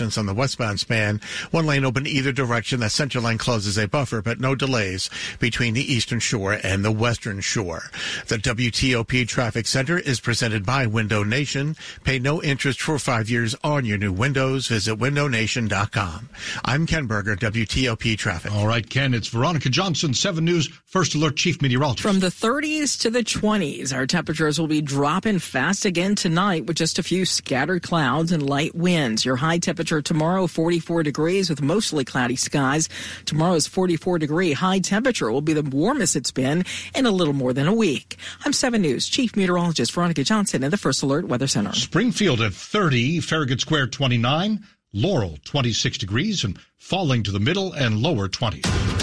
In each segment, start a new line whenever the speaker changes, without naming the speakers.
on the westbound span. One lane open either direction. That center line closes a buffer, but no delays between the eastern shore and the western shore. The WTOP Traffic Center is presented by Window Nation. Pay no interest for five years on your new windows. Visit windownation.com. I'm Ken Berger, WTOP Traffic.
All right, Ken, it's Veronica Johnson, 7 News First Alert Chief Meteorologist.
From the 30s to the 20s, our temperatures will be dropping fast again tonight with just a few scattered clouds and light winds. Your high temperature temperature tomorrow 44 degrees with mostly cloudy skies. Tomorrow's 44 degree high temperature will be the warmest it's been in a little more than a week. I'm 7 News Chief Meteorologist Veronica Johnson in the First Alert Weather Center.
Springfield at 30, Farragut Square 29, Laurel 26 degrees and falling to the middle and lower 20s.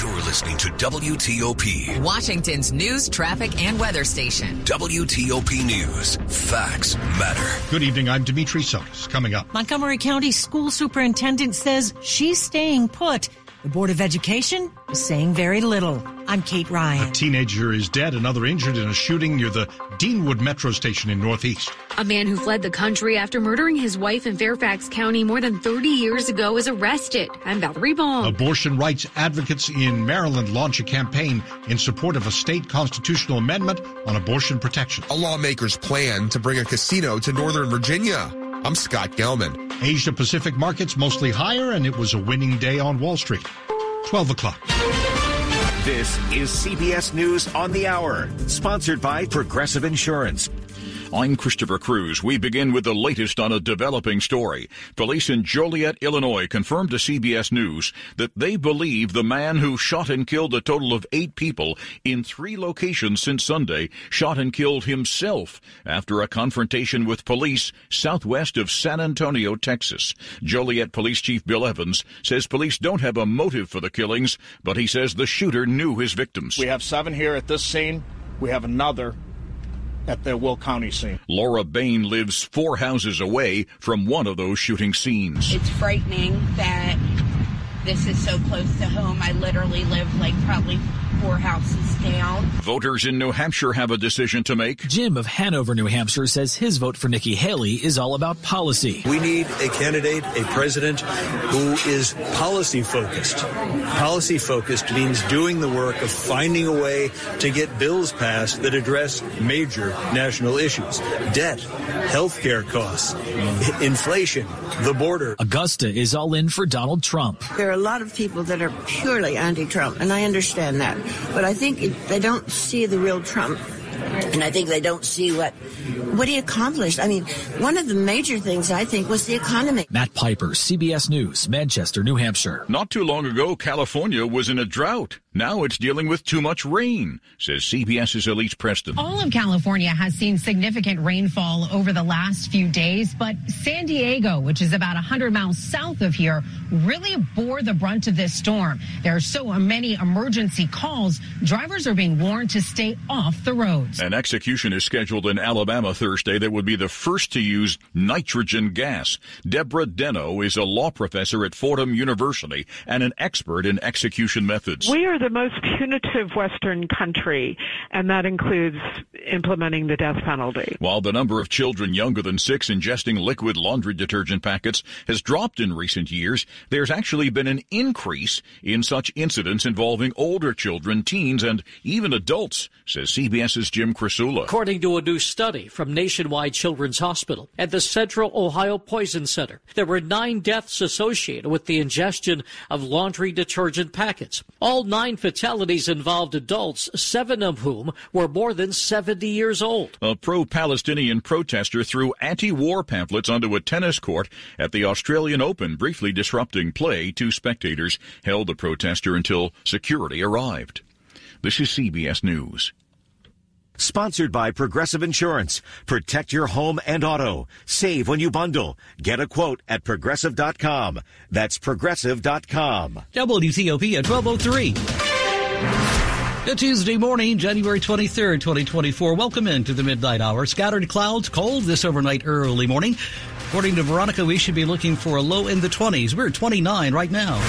You're listening to WTOP,
Washington's news, traffic, and weather station.
WTOP News. Facts matter.
Good evening. I'm Dimitri Sotis. Coming up.
Montgomery County School Superintendent says she's staying put the Board of Education is saying very little. I'm Kate Ryan.
A teenager is dead, another injured in a shooting near the Deanwood Metro Station in Northeast.
A man who fled the country after murdering his wife in Fairfax County more than 30 years ago is arrested. I'm Valerie Ball.
Abortion rights advocates in Maryland launch a campaign in support of a state constitutional amendment on abortion protection.
A lawmaker's plan to bring a casino to Northern Virginia. I'm Scott Gelman.
Asia Pacific markets mostly higher, and it was a winning day on Wall Street. 12 o'clock.
This is CBS News on the Hour, sponsored by Progressive Insurance.
I'm Christopher Cruz. We begin with the latest on a developing story. Police in Joliet, Illinois confirmed to CBS News that they believe the man who shot and killed a total of eight people in three locations since Sunday shot and killed himself after a confrontation with police southwest of San Antonio, Texas. Joliet Police Chief Bill Evans says police don't have a motive for the killings, but he says the shooter knew his victims.
We have seven here at this scene. We have another at the Will County scene.
Laura Bain lives four houses away from one of those shooting scenes.
It's frightening that this is so close to home. I literally live like probably four houses down.
Voters in New Hampshire have a decision to make.
Jim of Hanover, New Hampshire says his vote for Nikki Haley is all about policy.
We need a candidate, a president who is policy focused. Policy focused means doing the work of finding a way to get bills passed that address major national issues. Debt, healthcare costs, inflation, the border.
Augusta is all in for Donald Trump.
There are a lot of people that are purely anti-Trump, and I understand that. But I think it, they don't see the real Trump and I think they don't see what what he accomplished. I mean, one of the major things I think was the economy.
Matt Piper, CBS News, Manchester, New Hampshire.
Not too long ago, California was in a drought. Now it's dealing with too much rain, says CBS's Elise Preston.
All of California has seen significant rainfall over the last few days, but San Diego, which is about 100 miles south of here, really bore the brunt of this storm. There are so many emergency calls. Drivers are being warned to stay off the roads.
An execution is scheduled in Alabama Thursday that would be the first to use nitrogen gas. Deborah Denno is a law professor at Fordham University and an expert in execution methods.
We are the most punitive Western country, and that includes implementing the death penalty.
While the number of children younger than six ingesting liquid laundry detergent packets has dropped in recent years, there's actually been an increase in such incidents involving older children, teens, and even adults, says CBS's Jim Krasula.
According to a new study from Nationwide Children's Hospital and the Central Ohio Poison Center, there were nine deaths associated with the ingestion of laundry detergent packets. All nine nine fatalities involved adults, seven of whom were more than 70 years old.
A pro Palestinian protester threw anti war pamphlets onto a tennis court at the Australian Open, briefly disrupting play. Two spectators held the protester until security arrived. This is CBS News.
Sponsored by Progressive Insurance. Protect your home and auto. Save when you bundle. Get a quote at progressive.com. That's progressive.com.
WTOP at 1203. A Tuesday morning, January 23rd, 2024. Welcome into the midnight hour. Scattered clouds, cold this overnight early morning. According to Veronica, we should be looking for a low in the 20s. We're at 29 right now.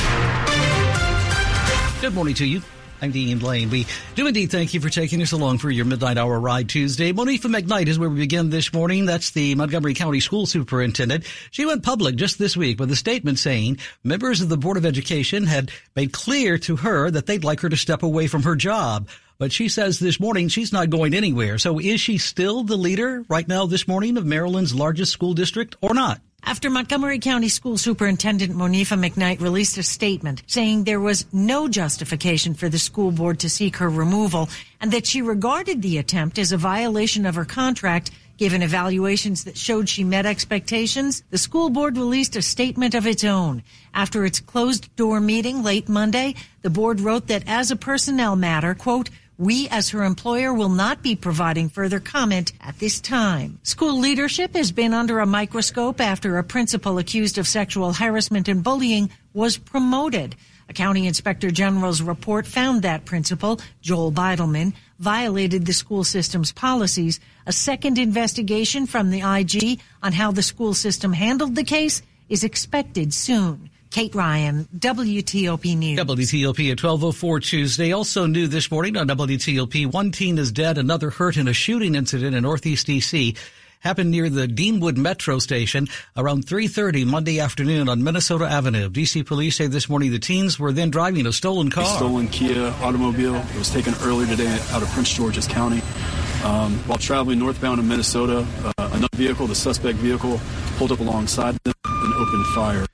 Good morning to you. I'm Dean Lane. We do indeed thank you for taking us along for your midnight hour ride Tuesday. Monifa McKnight is where we begin this morning. That's the Montgomery County School Superintendent. She went public just this week with a statement saying members of the Board of Education had made clear to her that they'd like her to step away from her job. But she says this morning she's not going anywhere. So is she still the leader right now this morning of Maryland's largest school district or not?
After Montgomery County School Superintendent Monifa McKnight released a statement saying there was no justification for the school board to seek her removal and that she regarded the attempt as a violation of her contract Given evaluations that showed she met expectations, the school board released a statement of its own. After its closed door meeting late Monday, the board wrote that as a personnel matter, quote, we, as her employer, will not be providing further comment at this time. School leadership has been under a microscope after a principal accused of sexual harassment and bullying was promoted. A county inspector general's report found that principal, Joel Beidelman, violated the school system's policies. A second investigation from the IG on how the school system handled the case is expected soon. Kate Ryan, WTOP News.
WTOP at 1204 Tuesday. Also new this morning on WTOP. One teen is dead, another hurt in a shooting incident in Northeast DC. Happened near the Deanwood Metro Station around 3.30 Monday afternoon on Minnesota Avenue. DC police say this morning the teens were then driving a stolen car.
A stolen Kia automobile. It was taken earlier today out of Prince George's County. Um, while traveling northbound in Minnesota, uh, another vehicle, the suspect vehicle, pulled up alongside them and opened fire.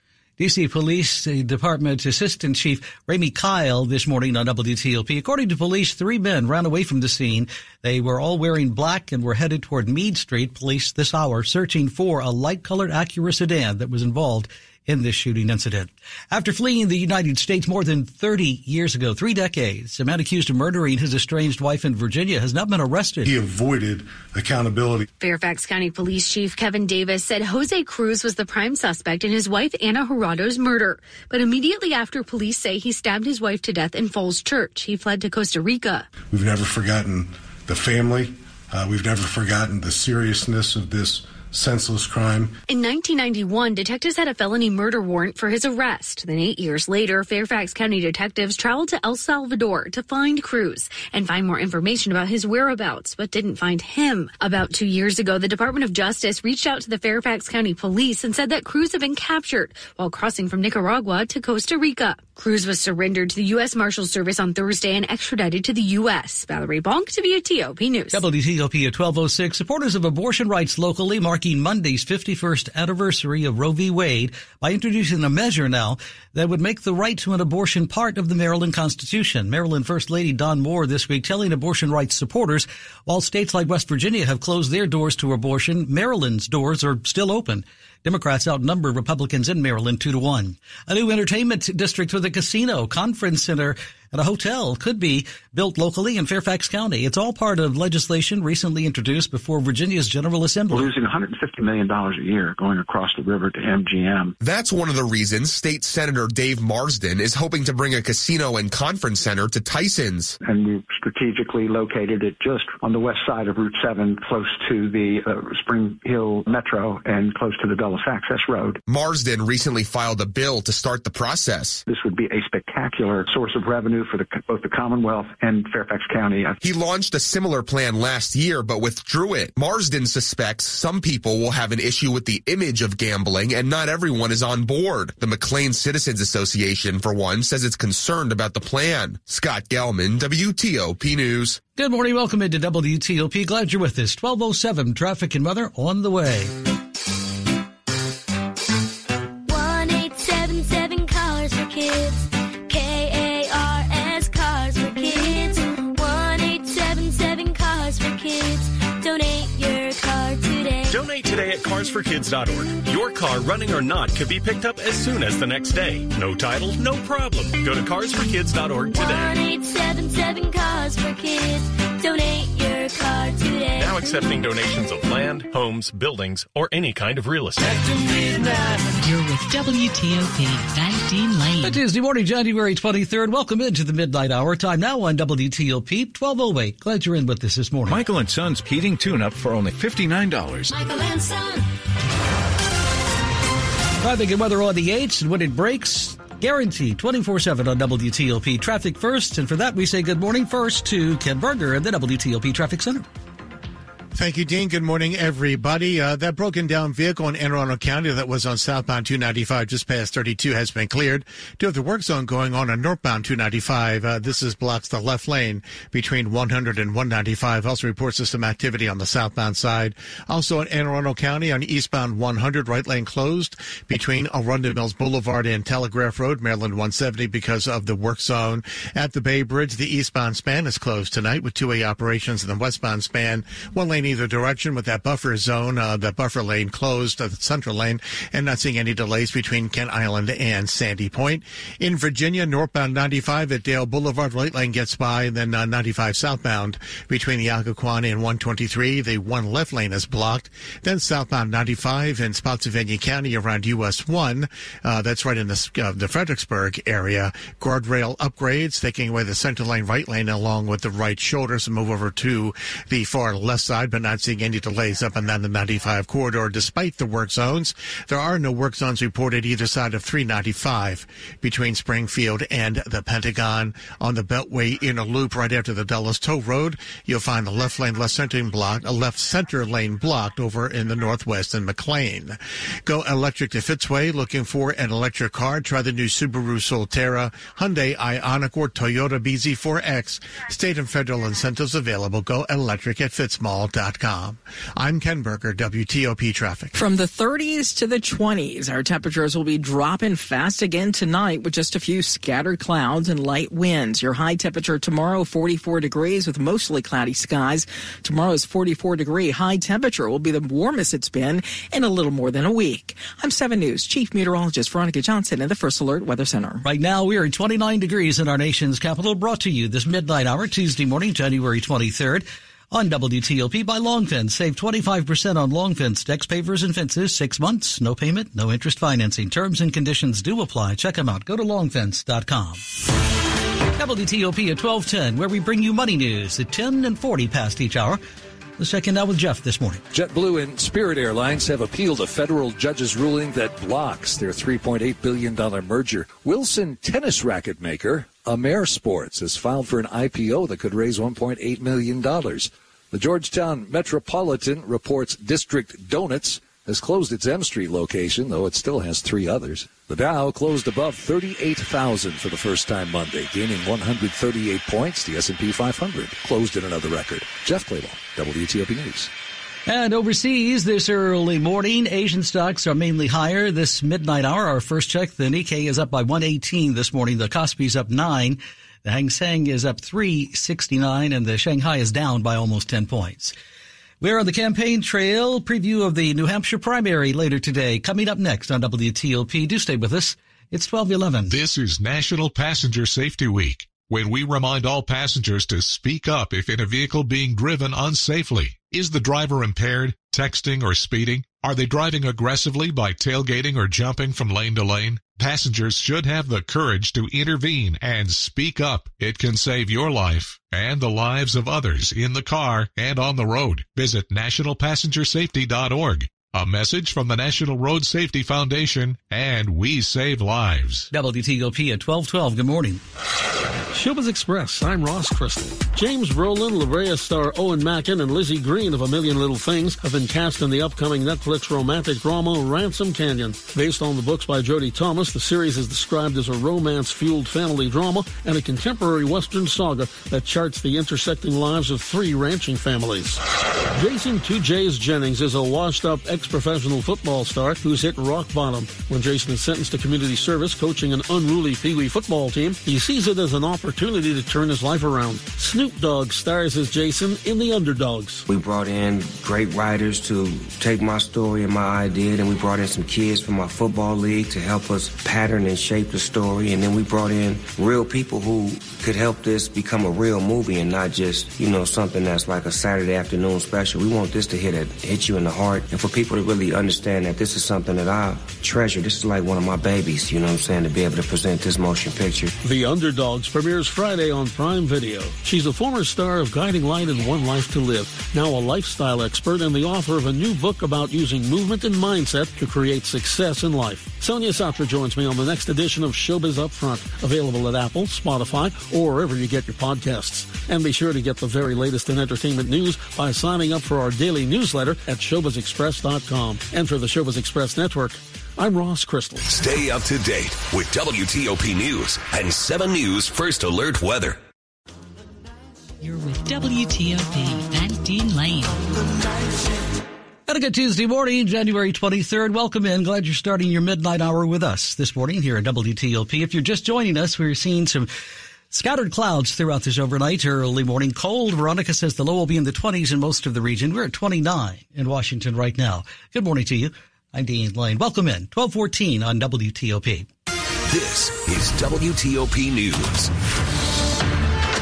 DC Police Department Assistant Chief Ramey Kyle this morning on WTOP. According to police, three men ran away from the scene. They were all wearing black and were headed toward Meade Street. Police this hour searching for a light colored Acura sedan that was involved in this shooting incident. After fleeing the United States more than 30 years ago, three decades, a man accused of murdering his estranged wife in Virginia has not been arrested.
He avoided accountability.
Fairfax County Police Chief Kevin Davis said Jose Cruz was the prime suspect in his wife Ana Jurado's murder. But immediately after police say he stabbed his wife to death in Falls Church, he fled to Costa Rica.
We've never forgotten the family. Uh, we've never forgotten the seriousness of this senseless crime.
In 1991, detectives had a felony murder warrant for his arrest. Then, eight years later, Fairfax County detectives traveled to El Salvador to find Cruz and find more information about his whereabouts, but didn't find him. About two years ago, the Department of Justice reached out to the Fairfax County Police and said that Cruz had been captured while crossing from Nicaragua to Costa Rica. Cruz was surrendered to the U.S. Marshal Service on Thursday and extradited to the U.S. Valerie Bonk, WTOP News.
WTOP at 1206. Supporters of abortion rights locally marking Monday's 51st anniversary of Roe v. Wade by introducing a measure now that would make the right to an abortion part of the Maryland Constitution. Maryland First Lady Dawn Moore this week telling abortion rights supporters while states like West Virginia have closed their doors to abortion, Maryland's doors are still open. Democrats outnumber Republicans in Maryland two to one. A new entertainment district with a casino, conference center, and a hotel could be built locally in Fairfax County. It's all part of legislation recently introduced before Virginia's General Assembly.
We're losing $150 million a year going across the river to MGM.
That's one of the reasons State Senator Dave Marsden is hoping to bring a casino and conference center to Tyson's.
And we strategically located it just on the west side of Route 7, close to the uh, Spring Hill Metro and close to the Dulles Access Road.
Marsden recently filed a bill to start the process.
This would be a spectacular source of revenue for the, both the Commonwealth and Fairfax County.
He launched a similar plan last year, but withdrew it. Marsden suspects some people will have an issue with the image of gambling, and not everyone is on board. The McLean Citizens Association, for one, says it's concerned about the plan. Scott Gelman, WTOP News.
Good morning. Welcome into WTOP. Glad you're with us. 1207 traffic and weather on the way.
Today at carsforkids.org. Your car, running or not, could be picked up as soon as the next day. No title, no problem. Go to carsforkids.org today.
1877 Cars for Kids. Donate your car today.
Now accepting donations of land, homes, buildings, or any kind of real estate.
You're with WTOP. Thank Dean Lane.
It is Tuesday morning, January 23rd. Welcome into the Midnight Hour. Time now on WTOP 1208. Glad you're in with us this morning.
Michael and Son's heating tune-up for only $59.
Michael and Son.
Traffic and weather on the 8s, and when it breaks, Guaranteed 24-7 on WTOP Traffic First. And for that, we say good morning first to Ken Berger at the WTOP Traffic Center.
Thank you, Dean. Good morning, everybody. Uh, that broken down vehicle in Anne Arundel County that was on southbound 295 just past 32 has been cleared. Do have the work zone going on on northbound 295. Uh, this is blocks the left lane between 100 and 195. Also reports some activity on the southbound side. Also in Anne Arundel County on eastbound 100, right lane closed between Arundel Mills Boulevard and Telegraph Road, Maryland 170 because of the work zone. At the Bay Bridge, the eastbound span is closed tonight with two-way operations and the westbound span, one lane either direction with that buffer zone, uh, that buffer lane closed, uh, the central lane, and not seeing any delays between Kent Island and Sandy Point. In Virginia, northbound 95 at Dale Boulevard, right lane gets by, and then uh, 95 southbound between the Occoquan and 123. The one left lane is blocked. Then southbound 95 in Spotsylvania County around US 1. Uh, that's right in the, uh, the Fredericksburg area. Guardrail upgrades, taking away the center lane, right lane along with the right shoulder. So move over to the far left side, but not seeing any delays up and down the 95 corridor despite the work zones. There are no work zones reported either side of 395 between Springfield and the Pentagon. On the Beltway inner loop right after the Dulles Toll Road, you'll find the left lane, left center block, a left center lane blocked over in the northwest in McLean. Go electric to Fitzway looking for an electric car. Try the new Subaru Solterra, Hyundai Ioniq, or Toyota BZ4X. State and federal incentives available. Go electric at fitzmall.com. I'm Ken Berger, WTOP Traffic.
From the 30s to the 20s, our temperatures will be dropping fast again tonight with just a few scattered clouds and light winds. Your high temperature tomorrow, 44 degrees with mostly cloudy skies. Tomorrow's 44 degree high temperature will be the warmest it's been in a little more than a week. I'm 7 News Chief Meteorologist Veronica Johnson in the First Alert Weather Center.
Right now, we are at 29 degrees in our nation's capital, brought to you this midnight hour, Tuesday morning, January 23rd on WTOP by Longfence. Save 25% on Longfence decks, pavers, and fences. Six months, no payment, no interest financing. Terms and conditions do apply. Check them out. Go to longfence.com. WTOP at 1210, where we bring you money news at 10 and 40 past each hour. The second now with Jeff this morning.
JetBlue and Spirit Airlines have appealed a federal judge's ruling that blocks their $3.8 billion merger. Wilson tennis racket maker Amer Sports has filed for an IPO that could raise $1.8 million. The Georgetown Metropolitan reports District Donuts has closed its M Street location, though it still has three others. The Dow closed above 38,000 for the first time Monday, gaining 138 points. The S&P 500 closed at another record. Jeff Clabaugh, WTOP News.
And overseas this early morning, Asian stocks are mainly higher this midnight hour. Our first check, the Nikkei is up by 118 this morning. The Kospi's up 9. The Hang Seng is up 369 and the Shanghai is down by almost 10 points. We're on the campaign trail. Preview of the New Hampshire primary later today. Coming up next on WTOP. Do stay with us. It's 1211.
This is National Passenger Safety Week, when we remind all passengers to speak up if in a vehicle being driven unsafely. Is the driver impaired, texting, or speeding? Are they driving aggressively by tailgating or jumping from lane to lane? Passengers should have the courage to intervene and speak up. It can save your life and the lives of others in the car and on the road. Visit nationalpassengersafety.org. A message from the National Road Safety Foundation and We Save Lives.
WTOP at 1212. Good morning.
Showbiz Express. I'm Ross Crystal. James Brolin, La Brea star Eoin Macken, and Lizzy Greene of A Million Little Things have been cast in the upcoming Netflix romantic drama Ransom Canyon. Based on the books by Jodi Thomas, the series is described as a romance-fueled family drama and a contemporary Western saga that charts the intersecting lives of three ranching families. Jason 2J's Jennings is a washed-up ex-professional football star who's hit rock bottom. When Jason is sentenced to community service coaching an unruly Pee Wee football team, he sees it as an opportunity to turn his life around. Snoop Dogg stars as Jason in The Underdogs.
We brought in great writers to take my story and my idea, and we brought in some kids from our football league to help us pattern and shape the story, and then we brought in real people who could help this become a real movie and not just, you know, something that's like a Saturday afternoon special. We want this to hit, hit you in the heart, and for people people to really understand that this is something that I treasure. This is like one of my babies, you know what I'm saying, to be able to present this motion picture.
The Underdogs premieres Friday on Prime Video. She's a former star of Guiding Light and One Life to Live, now a lifestyle expert and the author of a new book about using movement and mindset to create success in life. Sonia Satra joins me on the next edition of Showbiz Upfront, available at Apple, Spotify, or wherever you get your podcasts. And be sure to get the very latest in entertainment news by signing up for our daily newsletter at showbizexpress.com. And for the Showbiz Express Network, I'm Ross Crystal.
Stay up to date with WTOP News and 7 News First Alert Weather.
You're with WTOP and Dean Lane.
Had a good Tuesday morning, January 23rd. Welcome in. Glad you're starting your midnight hour with us this morning here at WTOP. If you're just joining us, we're seeing some Scattered clouds throughout this overnight, early morning cold. Veronica says the low will be in the 20s in most of the region. We're at 29 in Washington right now. Good morning to you. I'm Dean Lane. Welcome in. 1214 on WTOP.
This is WTOP News.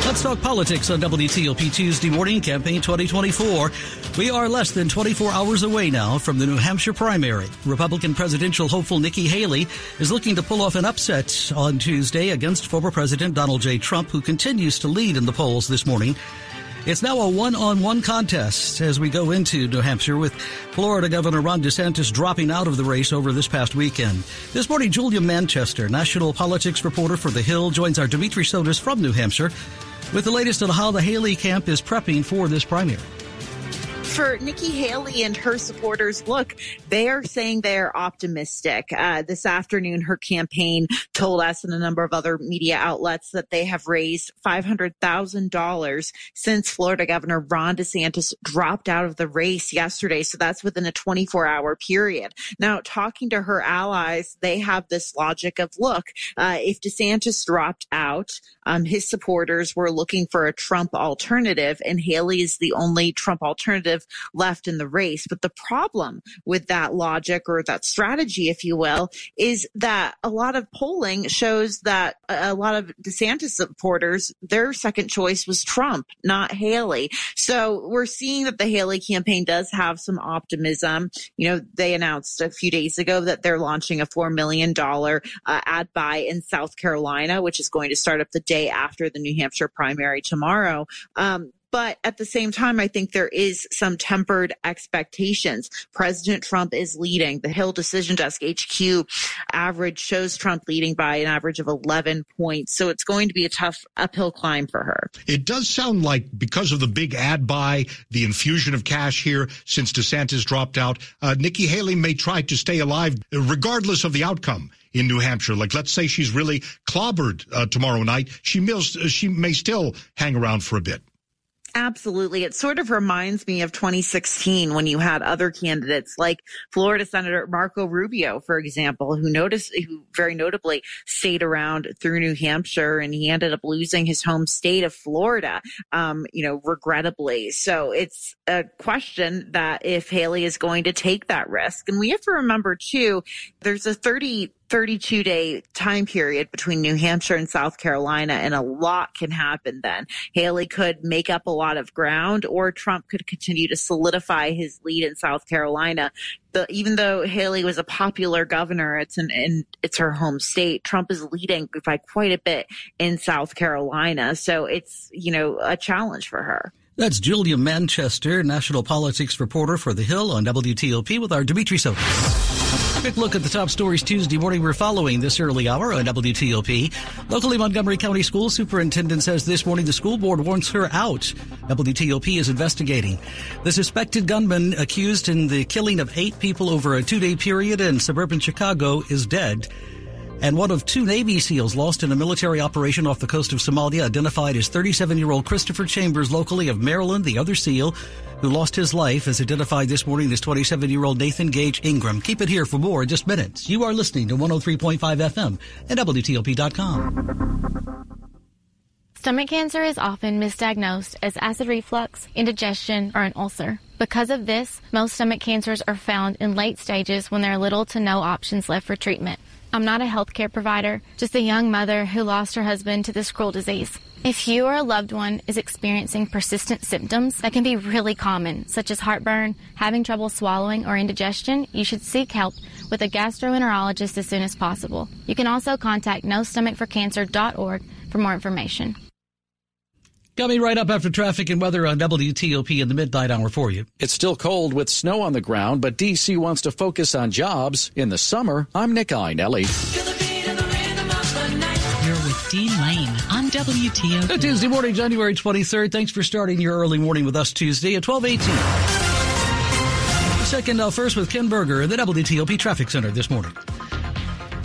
Let's talk politics on WTOP Tuesday morning, campaign 2024. We are less than 24 hours away now from the New Hampshire primary. Republican presidential hopeful Nikki Haley is looking to pull off an upset on Tuesday against former President Donald J. Trump, who continues to lead in the polls this morning. It's now a one-on-one contest as we go into New Hampshire with Florida Governor Ron DeSantis dropping out of the race over this past weekend. This morning, Julia Manchester, national politics reporter for The Hill, joins our Dimitri Sotis from New Hampshire with the latest on how the Haley camp is prepping for this primary
for Nikki Haley and her supporters, look, they are saying they're optimistic. Uh, this afternoon, her campaign told us and a number of other media outlets that they have raised $500,000 since Florida Governor Ron DeSantis dropped out of the race yesterday. So that's within a 24 hour period. Now, talking to her allies, they have this logic of, look, uh, if DeSantis dropped out, um, his supporters were looking for a Trump alternative, and Haley is the only Trump alternative left in the race. But the problem with that logic or that strategy, if you will, is that a lot of polling shows that a lot of DeSantis supporters, their second choice was Trump, not Haley. So we're seeing that the Haley campaign does have some optimism. You know, they announced a few days ago that they're launching a $4 million uh, ad buy in South Carolina, which is going to start up the day after the New Hampshire primary tomorrow. Um, but at the same time, I think there is some tempered expectations. President Trump is leading. The Hill Decision Desk HQ average shows Trump leading by an average of 11 points. So it's going to be a tough uphill climb for her.
It does sound like because of the big ad buy, the infusion of cash here since DeSantis dropped out, uh, Nikki Haley may try to stay alive regardless of the outcome in New Hampshire. Like, let's say she's really clobbered uh, tomorrow night. She, may, she may still hang around for a bit.
Absolutely. It sort of reminds me of 2016 when you had other candidates like Florida Senator Marco Rubio, for example, who noticed, who very notably stayed around through New Hampshire and he ended up losing his home state of Florida, um, you know, regrettably. So it's a question that if Haley is going to take that risk. And we have to remember too, there's a 30 32 day time period between New Hampshire and South Carolina, and a lot can happen then. Haley could make up a lot of ground, or Trump could continue to solidify his lead in South Carolina. The, even though Haley was a popular governor, it's an, it's her home state. Trump is leading by quite a bit in South Carolina, so it's you know a challenge for her.
That's Julia Manchester, national politics reporter for The Hill on WTOP with our Dimitri Sotis. Quick look at the top stories Tuesday morning we're following this early hour on WTOP. Locally, Montgomery County School Superintendent says this morning the school board wants her out. WTOP is investigating. The suspected gunman accused in the killing of eight people over a two-day period in suburban Chicago is dead. And one of two Navy SEALs lost in a military operation off the coast of Somalia, identified as 37 year old Christopher Chambers, locally of Maryland. The other SEAL who lost his life is identified this morning as 27 year old Nathan Gage Ingram. Keep it here for more in just minutes. You are listening to 103.5 FM and WTOP.com.
Stomach cancer is often misdiagnosed as acid reflux, indigestion, or an ulcer. Because of this, most stomach cancers are found in late stages when there are little to no options left for treatment. I'm not a healthcare provider, just a young mother who lost her husband to this cruel disease. If you or a loved one is experiencing persistent symptoms that can be really common, such as heartburn, having trouble swallowing, or indigestion, you should seek help with a gastroenterologist as soon as possible. You can also contact nostomachforcancer.org for more information.
Coming right up after traffic and weather on WTOP in the midnight hour for you.
It's still cold with snow on the ground, but DC wants to focus on jobs. In the summer, I'm Nick Iannelli.
You're with Dean Lane on WTOP.
Good Tuesday morning, January 23rd. Thanks for starting your early morning with us Tuesday at 1218. Second, uh, first with Ken Berger in the WTOP Traffic Center this morning.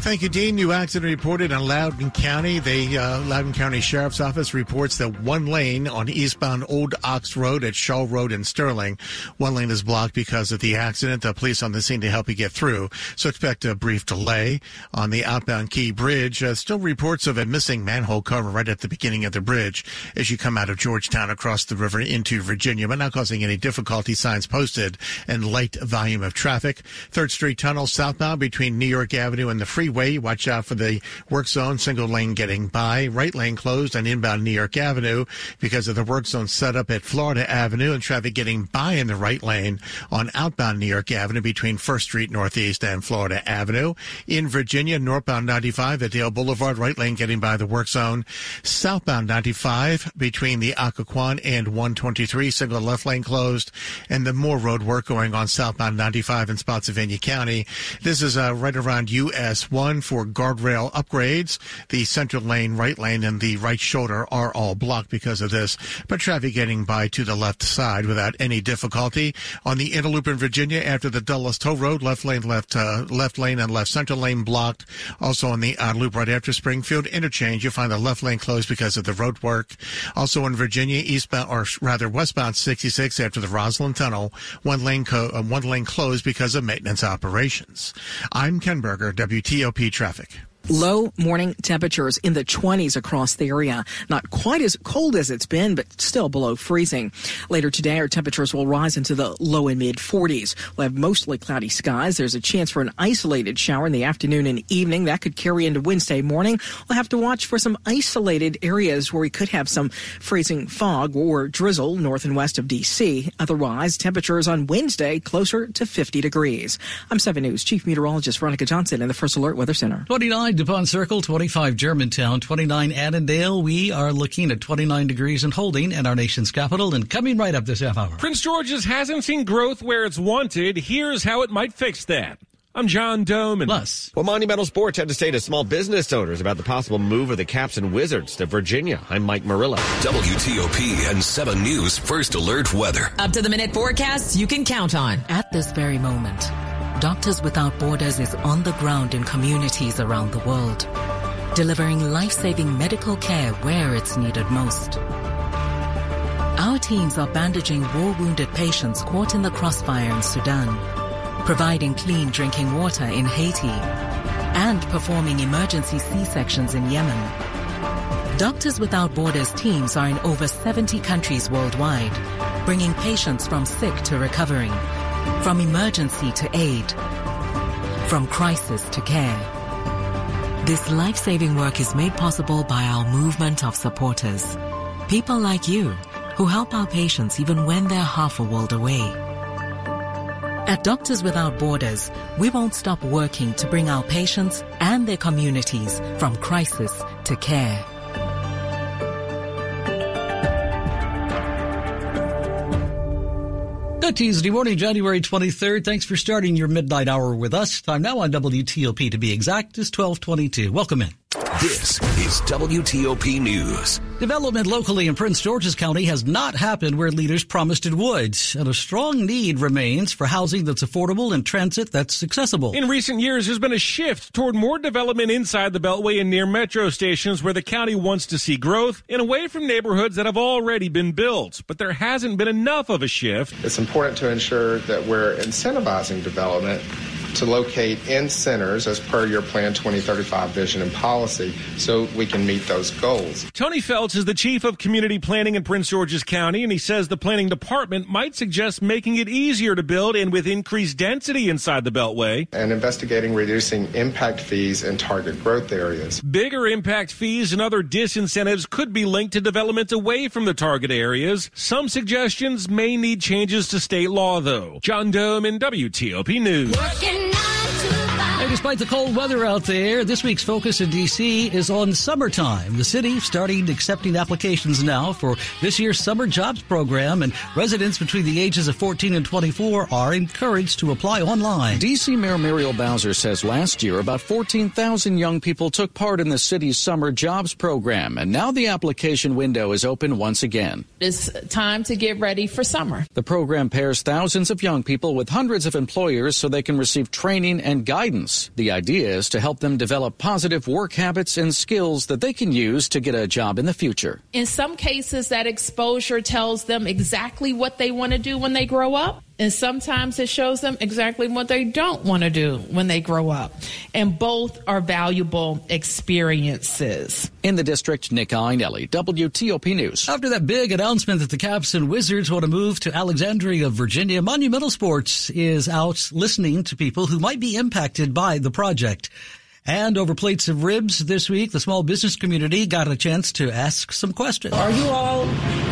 Thank you, Dean. New accident reported in Loudoun County. The uh, Loudoun County Sheriff's Office reports that one lane on eastbound Old Ox Road at Shaw Road in Sterling, one lane is blocked because of the accident. The police on the scene to help you get through. So expect a brief delay on the outbound Key Bridge. Uh, still reports of a missing manhole cover right at the beginning of the bridge as you come out of Georgetown across the river into Virginia, but not causing any difficulty. Signs posted and light volume of traffic. Third Street Tunnel southbound between New York Avenue and the freeway freeway. Watch out for the work zone, single lane getting by. Right lane closed on inbound New York Avenue because of the work zone set up at Florida Avenue and traffic getting by in the right lane on outbound New York Avenue between First Street Northeast and Florida Avenue. In Virginia, northbound 95 at Dale Boulevard, right lane getting by the work zone. Southbound 95 between the Occoquan and 123, single left lane closed. And the more road work going on southbound 95 in Spotsylvania County. This is uh, right around US 1 one for guardrail upgrades. The central lane, right lane, and the right shoulder are all blocked because of this, but traffic getting by to the left side without any difficulty. On the Interloop in Virginia, after the Dulles Toll Road, left lane, left uh, left lane, and left central lane blocked. Also on the outer loop right after Springfield interchange, you find the left lane closed because of the road work. Also in Virginia, eastbound or rather westbound 66 after the Rosslyn Tunnel, one lane co- uh, one lane closed because of maintenance operations. I'm Ken Berger, WTOP traffic.
Low morning temperatures in the 20s across the area. Not quite as cold as it's been, but still below freezing. Later today, our temperatures will rise into the low and mid 40s. We'll have mostly cloudy skies. There's a chance for an isolated shower in the afternoon and evening. That could carry into Wednesday morning. We'll have to watch for some isolated areas where we could have some freezing fog or drizzle north and west of D.C. Otherwise, temperatures on Wednesday closer to 50 degrees. I'm 7 News Chief Meteorologist Veronica Johnson in the First Alert Weather Center.
29 DuPont Circle, 25 Germantown, 29 Annandale. We are looking at 29 degrees and holding in our nation's capital and coming right up this half hour.
Prince George's hasn't seen growth where it's wanted. Here's how it might fix that. I'm John Domen.
Plus.
Well, Monumental Sports had to say to small business owners about the possible move of the Caps and Wizards to Virginia. I'm Mike Murillo.
WTOP and 7 News First Alert Weather.
Up to the minute forecasts you can count on.
At this very moment, Doctors Without Borders is on the ground in communities around the world, delivering life-saving medical care where it's needed most. Our teams are bandaging war-wounded patients caught in the crossfire in Sudan, providing clean drinking water in Haiti, and performing emergency C-sections in Yemen. Doctors Without Borders teams are in over 70 countries worldwide, bringing patients from sick to recovering from emergency to aid. From crisis to care. This life-saving work is made possible by our movement of supporters. People like you who help our patients even when they're half a world away. At Doctors Without Borders, we won't stop working to bring our patients and their communities from crisis to care.
Good Tuesday morning, January 23rd. Thanks for starting your midnight hour with us. Time now on WTOP to be exact is 1222. Welcome in.
This is WTOP News.
Development locally in Prince George's County has not happened where leaders promised it would, and a strong need remains for housing that's affordable and transit that's accessible.
In recent years, there's been a shift toward more development inside the Beltway and near metro stations where the county wants to see growth and away from neighborhoods that have already been built. But there hasn't been enough of a shift.
It's important to ensure that we're incentivizing development
to locate in centers as per your Plan 2035 vision and policy so we can meet those goals.
Tony Felts is the chief of community planning in Prince George's County, and he says the planning department might suggest making it easier to build and with increased density inside the Beltway.
And investigating reducing impact fees in target growth areas.
Bigger impact fees and other disincentives could be linked to development away from the target areas. Some suggestions may need changes to state law, though. John Dome in WTOP News.
And despite the cold weather out there, this week's focus in D.C. is on summertime. The city starting accepting applications now for this year's summer jobs program, and residents between the ages of 14 and 24 are encouraged to apply online.
D.C. Mayor Muriel Bowser says last year about 14,000 young people took part in the city's summer jobs program, and now the application window is open once again.
It's time to get ready for summer.
The program pairs thousands of young people with hundreds of employers so they can receive training and guidance. The idea is to help them develop positive work habits and skills that they can use to get a job in the future.
In some cases, that exposure tells them exactly what they want to do when they grow up. And sometimes it shows them exactly what they don't want to do when they grow up. And both are valuable experiences.
In the district, Nick Iannelli, WTOP News.
After that big announcement that the Caps and Wizards want to move to Alexandria, Virginia, Monumental Sports is out listening to people who might be impacted by the project. And over plates of ribs this week, the small business community got a chance to ask some questions.
Are you all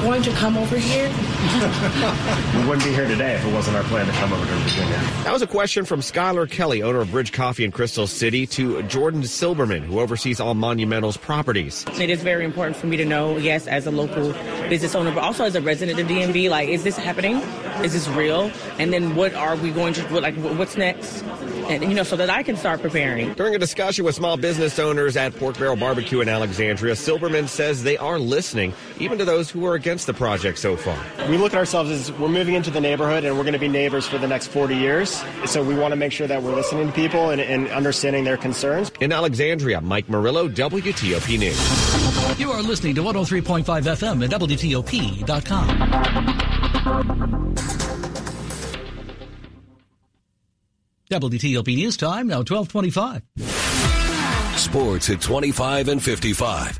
going to come over here?
we wouldn't be here today if it wasn't our plan to come over to Virginia.
That was a question from Skylar Kelly, owner of Bridge Coffee in Crystal City, to Jordan Silberman, who oversees all Monumentals properties.
It is very important for me to know, yes, as a local business owner, but also as a resident of DMV, like, is this happening? Is this real? And then what are we going to, do? like, what's next? And, you know, so that I can start preparing.
During a discussion with small business owners at Pork Barrel Barbecue in Alexandria, Silberman says they are listening, even to those who are against the project so far.
We look at ourselves as we're moving into the neighborhood and we're going to be neighbors for the next 40 years. So we want to make sure that we're listening to people and, and understanding their concerns.
In Alexandria, Mike Murillo, WTOP News.
You are listening to 103.5 FM at WTOP.com. WTOP News Time, now 1225.
Sports at 25 and 55.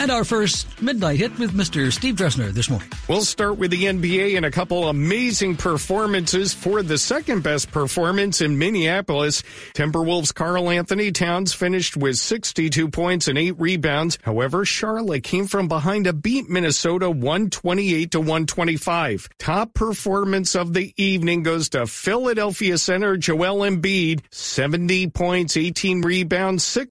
And our first midnight hit with Mr. Steve Dresner this morning.
We'll start with the NBA and a couple amazing performances for the second best performance in Minneapolis. Timberwolves Karl-Anthony Towns finished with 62 points and eight rebounds. However, Charlotte came from behind to beat Minnesota 128 to 125. Top performance of the evening goes to Philadelphia center Joel Embiid, 70 points, 18 rebounds, six